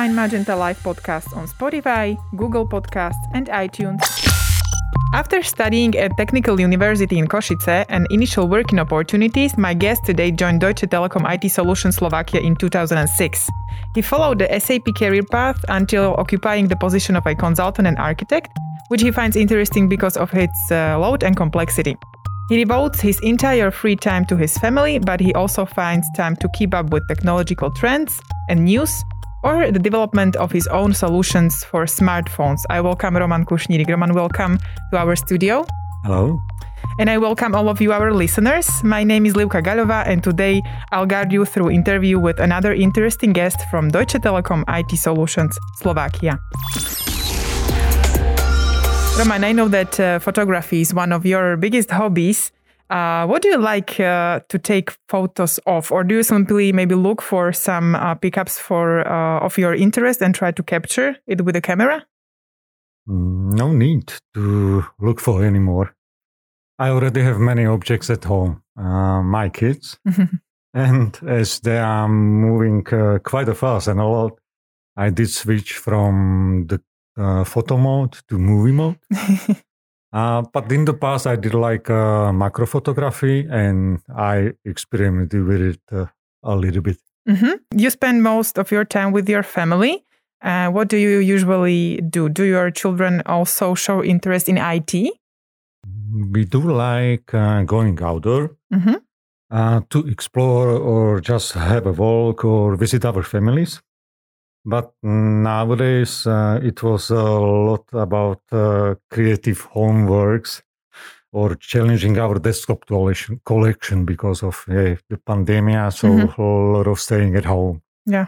find Magenta Life podcast on Spotify, Google Podcasts, and iTunes. After studying at Technical University in Košice and initial working opportunities, my guest today joined Deutsche Telekom IT Solutions Slovakia in 2006. He followed the SAP career path until occupying the position of a consultant and architect, which he finds interesting because of its uh, load and complexity. He devotes his entire free time to his family, but he also finds time to keep up with technological trends and news or the development of his own solutions for smartphones. I welcome Roman Kušnírik. Roman, welcome to our studio. Hello. And I welcome all of you, our listeners. My name is Livka Galova, and today I'll guide you through interview with another interesting guest from Deutsche Telekom IT Solutions Slovakia. Roman, I know that uh, photography is one of your biggest hobbies. Uh, what do you like uh, to take photos of, or do you simply maybe look for some uh, pickups for uh, of your interest and try to capture it with a camera? Mm, no need to look for anymore. I already have many objects at home. Uh, my kids, and as they are moving quite fast and a lot, I did switch from the uh, photo mode to movie mode. uh, but in the past, I did like uh, macro photography and I experimented with it uh, a little bit. Mm-hmm. You spend most of your time with your family. Uh, what do you usually do? Do your children also show interest in IT? We do like uh, going outdoor mm-hmm. uh, to explore or just have a walk or visit our families. But nowadays, uh, it was a lot about uh, creative homeworks or challenging our desktop collection, collection because of uh, the pandemic. So mm-hmm. a lot of staying at home. Yeah.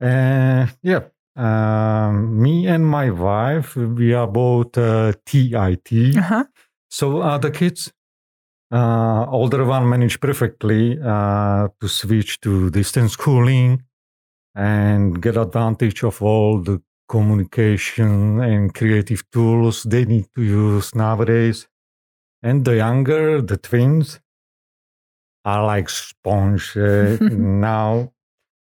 Uh, yeah. Um, me and my wife, we are both uh, TIT. Uh-huh. So are the kids. Uh, older one managed perfectly uh, to switch to distance schooling and get advantage of all the communication and creative tools they need to use nowadays. And the younger, the twins, are like sponge uh, now,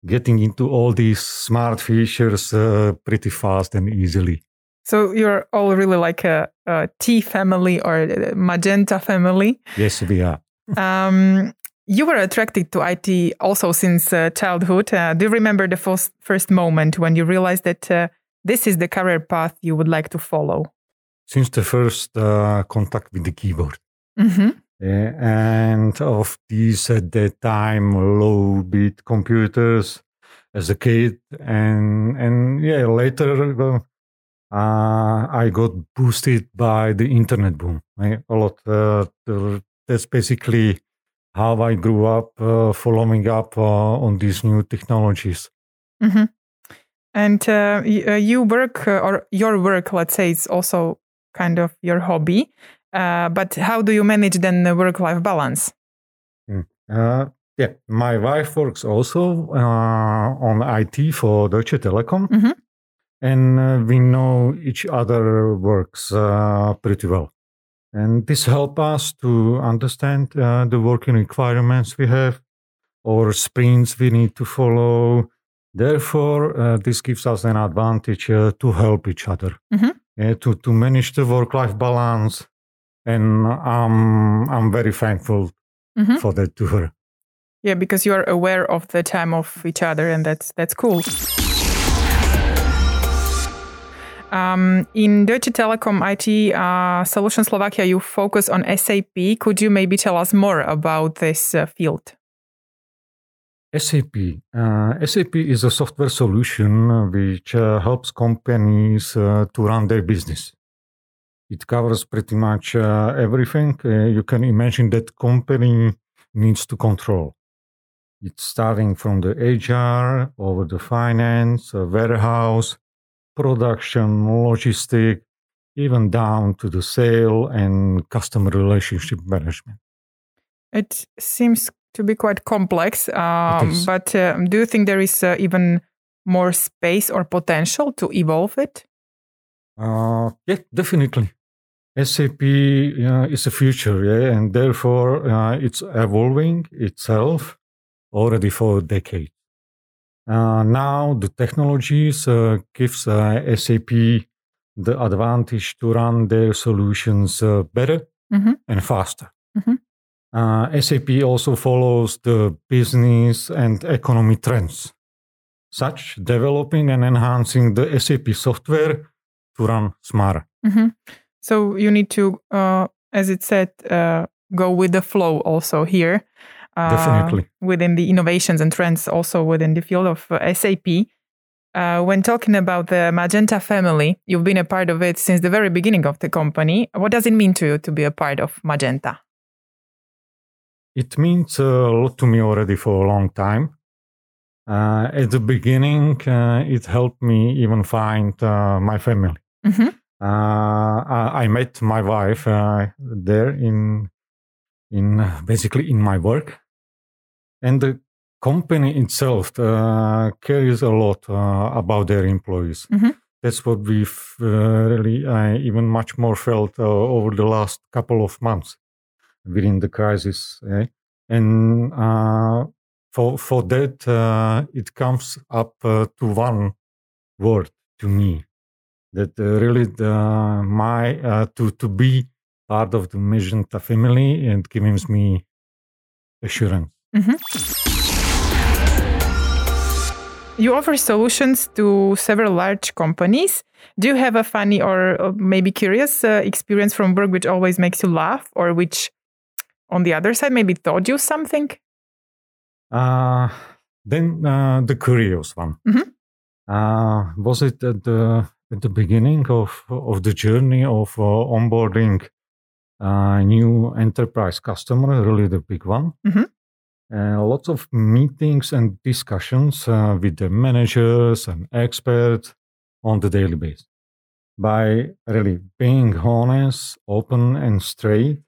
getting into all these smart features uh, pretty fast and easily. So you're all really like a, a T family or magenta family. Yes, we are. um, you were attracted to IT also since uh, childhood. Uh, do you remember the first, first moment when you realized that uh, this is the career path you would like to follow? Since the first uh, contact with the keyboard. Mm-hmm. and of these at that time low bit computers as a kid. And, and yeah, later uh, I got boosted by the internet boom. A lot. Uh, that's basically how I grew up uh, following up uh, on these new technologies. Mm-hmm. And uh, uh you work, uh, or your work, let's say, is also kind of your hobby. Uh, but how do you manage then the work life balance? Mm. yeah, my wife works also on IT for Deutsche Telekom. Mm-hmm. And we know each other works pretty well. And this helps us to understand uh, the working requirements we have or sprints we need to follow. Therefore, uh, this gives us an advantage uh, to help each other, mm-hmm. to, to manage the work life balance. And um, I'm very thankful mm-hmm. for that to her. Yeah, because you are aware of the time of each other, and that's that's cool. Um, in Deutsche Telekom IT uh, Solution Slovakia, you focus on SAP. Could you maybe tell us more about this uh, field? SAP. Uh, SAP is a software solution which uh, helps companies uh, to run their business. It covers pretty much uh, everything you can imagine that company needs to control. It's starting from the HR over the finance, warehouse, production, logistic, even down to the sale and customer relationship management. It seems to be quite complex, um, but uh, do you think there is uh, even more space or potential to evolve it? Uh, yeah, definitely. SAP is the future, yeah, and therefore uh, it's evolving itself already for decades. Uh, now the technologies uh, gives uh, SAP the advantage to run their solutions uh, better Mhm. and faster. Mhm. Uh, SAP also follows the business and economy trends, such developing and enhancing the SAP software to run smarter. Mhm. So you need to, uh, as it said, uh, go with the flow also here. Uh, Definitely. Within the innovations and trends, also within the field of uh, SAP. Uh, when talking about the Magenta family, you've been a part of it since the very beginning of the company. What does it mean to you to be a part of Magenta? It means a lot to me already for a long time. Uh, at the beginning, uh, it helped me even find uh, my family. Mhm. Uh, I, I met my wife uh, there in in uh, basically in my work, and the company itself uh, cares a lot uh, about their employees. Mhm. That's what we've uh, really even much more felt uh, over the last couple of months within the crisis. eh? And uh, for for that, uh, it comes up uh, to one word to me that uh, really the, my uh, to to be part of the Magenta family and gives me assurance. You offer solutions to several large companies. Do you have a funny or uh, maybe curious uh, experience from work which always makes you laugh or which, on the other side, maybe taught you something? Uh, then uh, the curious one. Mhm. Uh, was it at the at the beginning of of the journey of uh, onboarding a new enterprise customer, really the big one? Mhm. Uh, lots of meetings and discussions uh, with the managers and experts on the daily basis. By really being honest, open, and straight,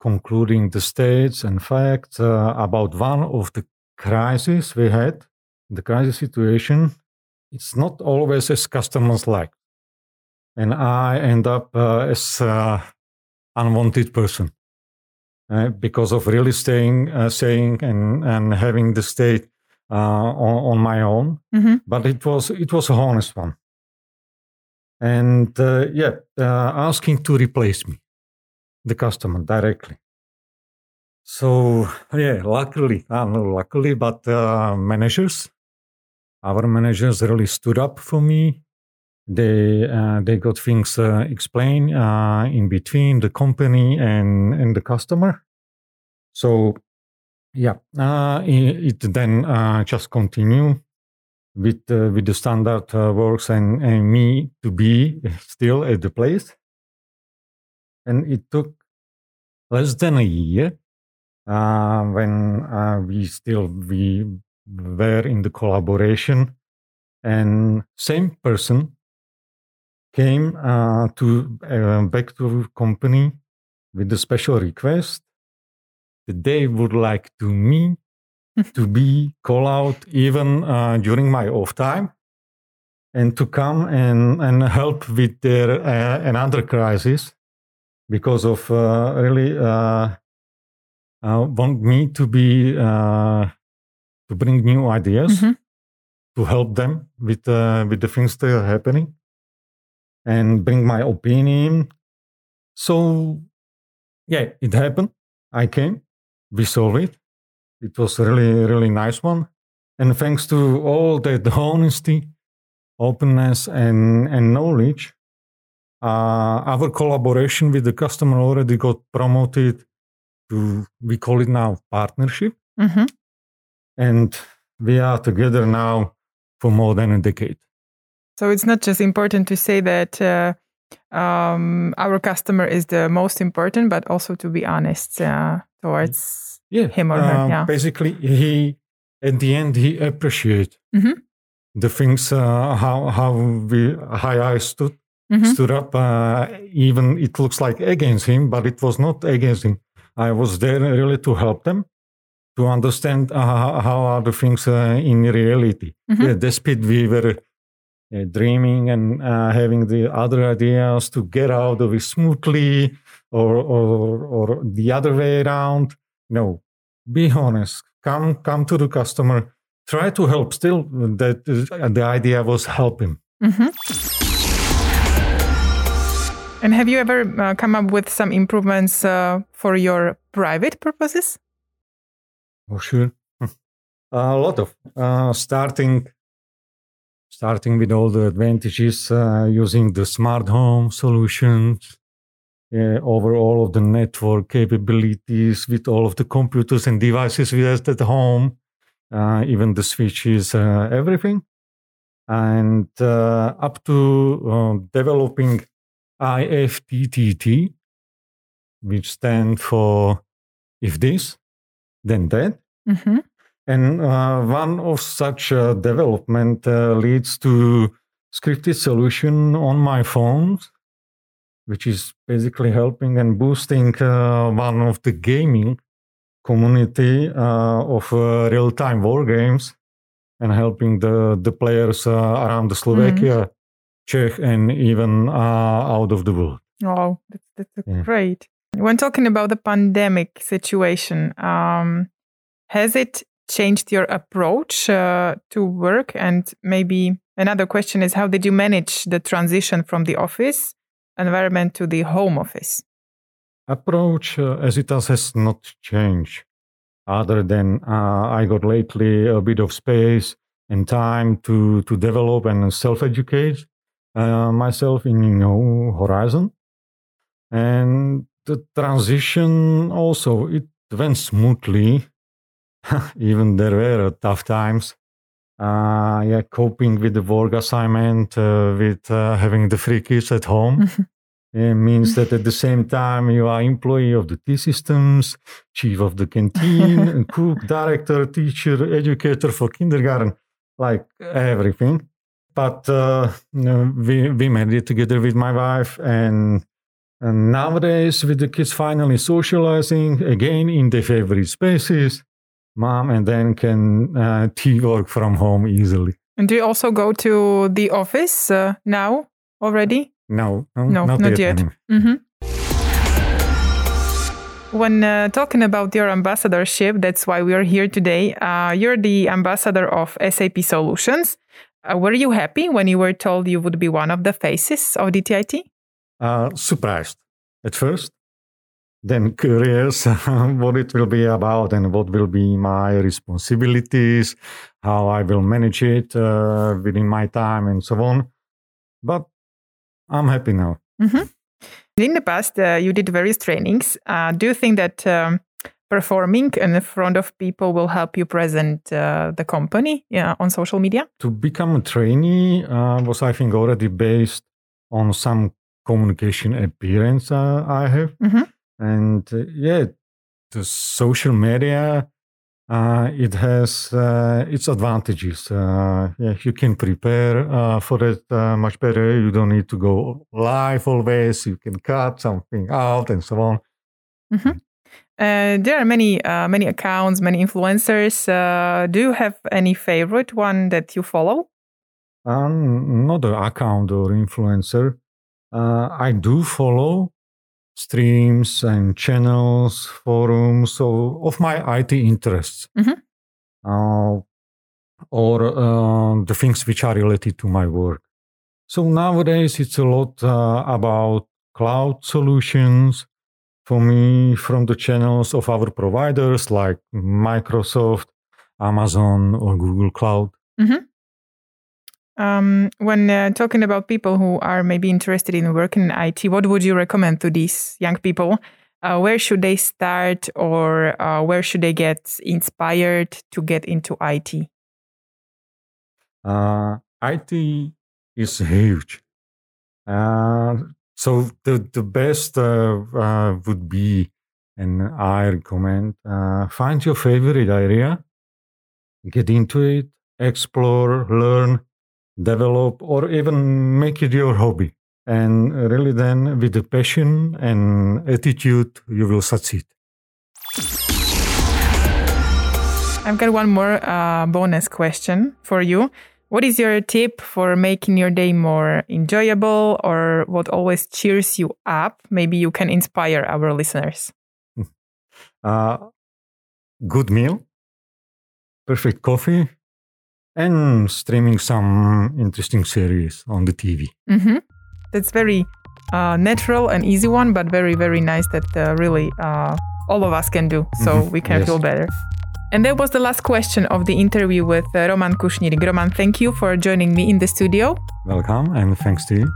concluding the states and facts uh, about one of the crises we had, the crisis situation, it's not always as customers like. And I end up uh, as uh, unwanted person uh, because of really staying, uh, saying and, and having the state uh, on, on my own. Mhm. But it was it was a honest one. And uh, yeah, uh, asking to replace me, the customer directly. So yeah, luckily, uh, no, luckily, but uh, managers, our managers really stood up for me. They uh, they got things uh, explained uh, in between the company and and the customer. So yeah, uh, it, it then uh, just continue with uh, with the standard works and, and me to be still at the place. And it took less than a year when we still we were in the collaboration and same person came uh, to uh, back to company with a special request that they would like to me to be call out even uh, during my off time and to come and, and help with their uh, another crisis because of uh, really uh, uh, want me to be uh, to bring new ideas Mhm. to help them with uh, with the things that are happening and bring my opinion. So yeah it happened. I came we solved it. It was really really nice one. And thanks to all that honesty openness and and knowledge uh, our collaboration with the customer already got promoted to we call it now partnership. Mhm. and we are together now for more than a decade So it's not just important to say that uh, um, our customer is the most important, but also to be honest uh, towards yeah him or her. um, Yeah. basically he at the end he appreciate Mhm. the things uh, how how we how i stood Mhm. stood up uh, even it looks like against him but it was not against him i was there really to help them to understand uh, how are the things uh, in reality Mhm. yeah despite we were uh, dreaming and uh, having the other ideas to get out of it smoothly or, or or the other way around. No be honest. Come come to the customer. Try to help. Still that uh, the idea was helping. Mm-hmm. and have you ever uh, come up with some improvements uh, for your private purposes? Oh sure. A lot of uh, starting starting with all the advantages uh, using the smart home solutions uh, over all of the network capabilities with all of the computers and devices we have at home, uh, even the switches, uh, everything. And uh, up to uh, developing IFTTT, which stands for if this, then that. Mm-hmm. And uh, one of such development leads to scripted solution on my phone, which is basically helping and boosting uh, one of the gaming community uh, of uh, real-time war games and helping the, the players uh, around the Slovakia, mm. Czech, and even uh, out of the world. Oh, that's, that's yeah. great. When talking about the pandemic situation, um, has it changed your approach uh, to work? And maybe another question is, how did you manage the transition from the office environment to the home office? Approach uh, as it has, has not changed, other than uh, I got lately a bit of space and time to, to develop and self educate uh, myself in you know, Horizon. And the transition also, it went smoothly. Even there were tough times. Uh, yeah, coping with the work assignment, uh, with uh, having the three kids at home. It means that at the same time you are employee of the T systems, chief of the canteen, cook, director, teacher, educator for kindergarten, like everything. But uh, we we made it together with my wife, and, and nowadays with the kids finally socializing again in their favorite spaces, mom and then can uh, tea work from home easily. And do you also go to the office uh, now already? No, no, no not, not yet. yet. Mm-hmm. When uh, talking about your ambassadorship, that's why we are here today. Uh, you're the ambassador of SAP Solutions. Uh, were you happy when you were told you would be one of the faces of DTIT? Uh, surprised at first then curious what it will be about and what will be my responsibilities, how I will manage it uh, within my time, and so on. But I'm happy now. Mm-hmm. In the past, uh, you did various trainings. Uh, do you think that um, performing in front of people will help you present uh, the company yeah, on social media? To become a trainee uh, was, I think, already based on some communication appearance uh, I have. Mm-hmm and uh, yeah the social media uh, it has uh, its advantages. Uh, yeah, you can prepare uh, for it uh, much better. You don't need to go live always. You can cut something out and so on. Mm-hmm. there are many many accounts, many influencers. do you have any favorite one that you follow? Um, not an account or influencer. I do follow streams and channels, forums, so of my IT interests. Mm-hmm. Uh, or uh, the things which are related to my work. So nowadays it's a lot uh, about cloud solutions for me from the channels of our providers like Microsoft, Amazon, or Google Cloud. Mm-hmm. Um, when uh, talking about people who are maybe interested in working in IT, what would you recommend to these young people? Uh, where should they start or uh, where should they get inspired to get into IT? Uh, IT is huge. Uh, so the, the best uh, would be, and I recommend, find your favorite area, get into it, explore, learn, develop, or even make it your hobby. And really, then with the passion and attitude, you will succeed. I've got one more uh, bonus question for you. What is your tip for making your day more enjoyable or what always cheers you up? Maybe you can inspire our listeners. Uh, good meal, perfect coffee, and streaming some interesting series on the TV. Mm-hmm. That's very uh, natural and easy one, but very, very nice that uh, really uh, all of us can do so mm-hmm. we can yes. feel better. And that was the last question of the interview with uh, Roman Kušnírik. Roman, thank you for joining me in the studio. Welcome, and thanks to you.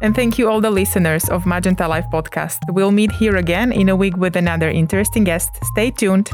And thank you all the listeners of Magenta Life podcast. We'll meet here again in a week with another interesting guest. Stay tuned.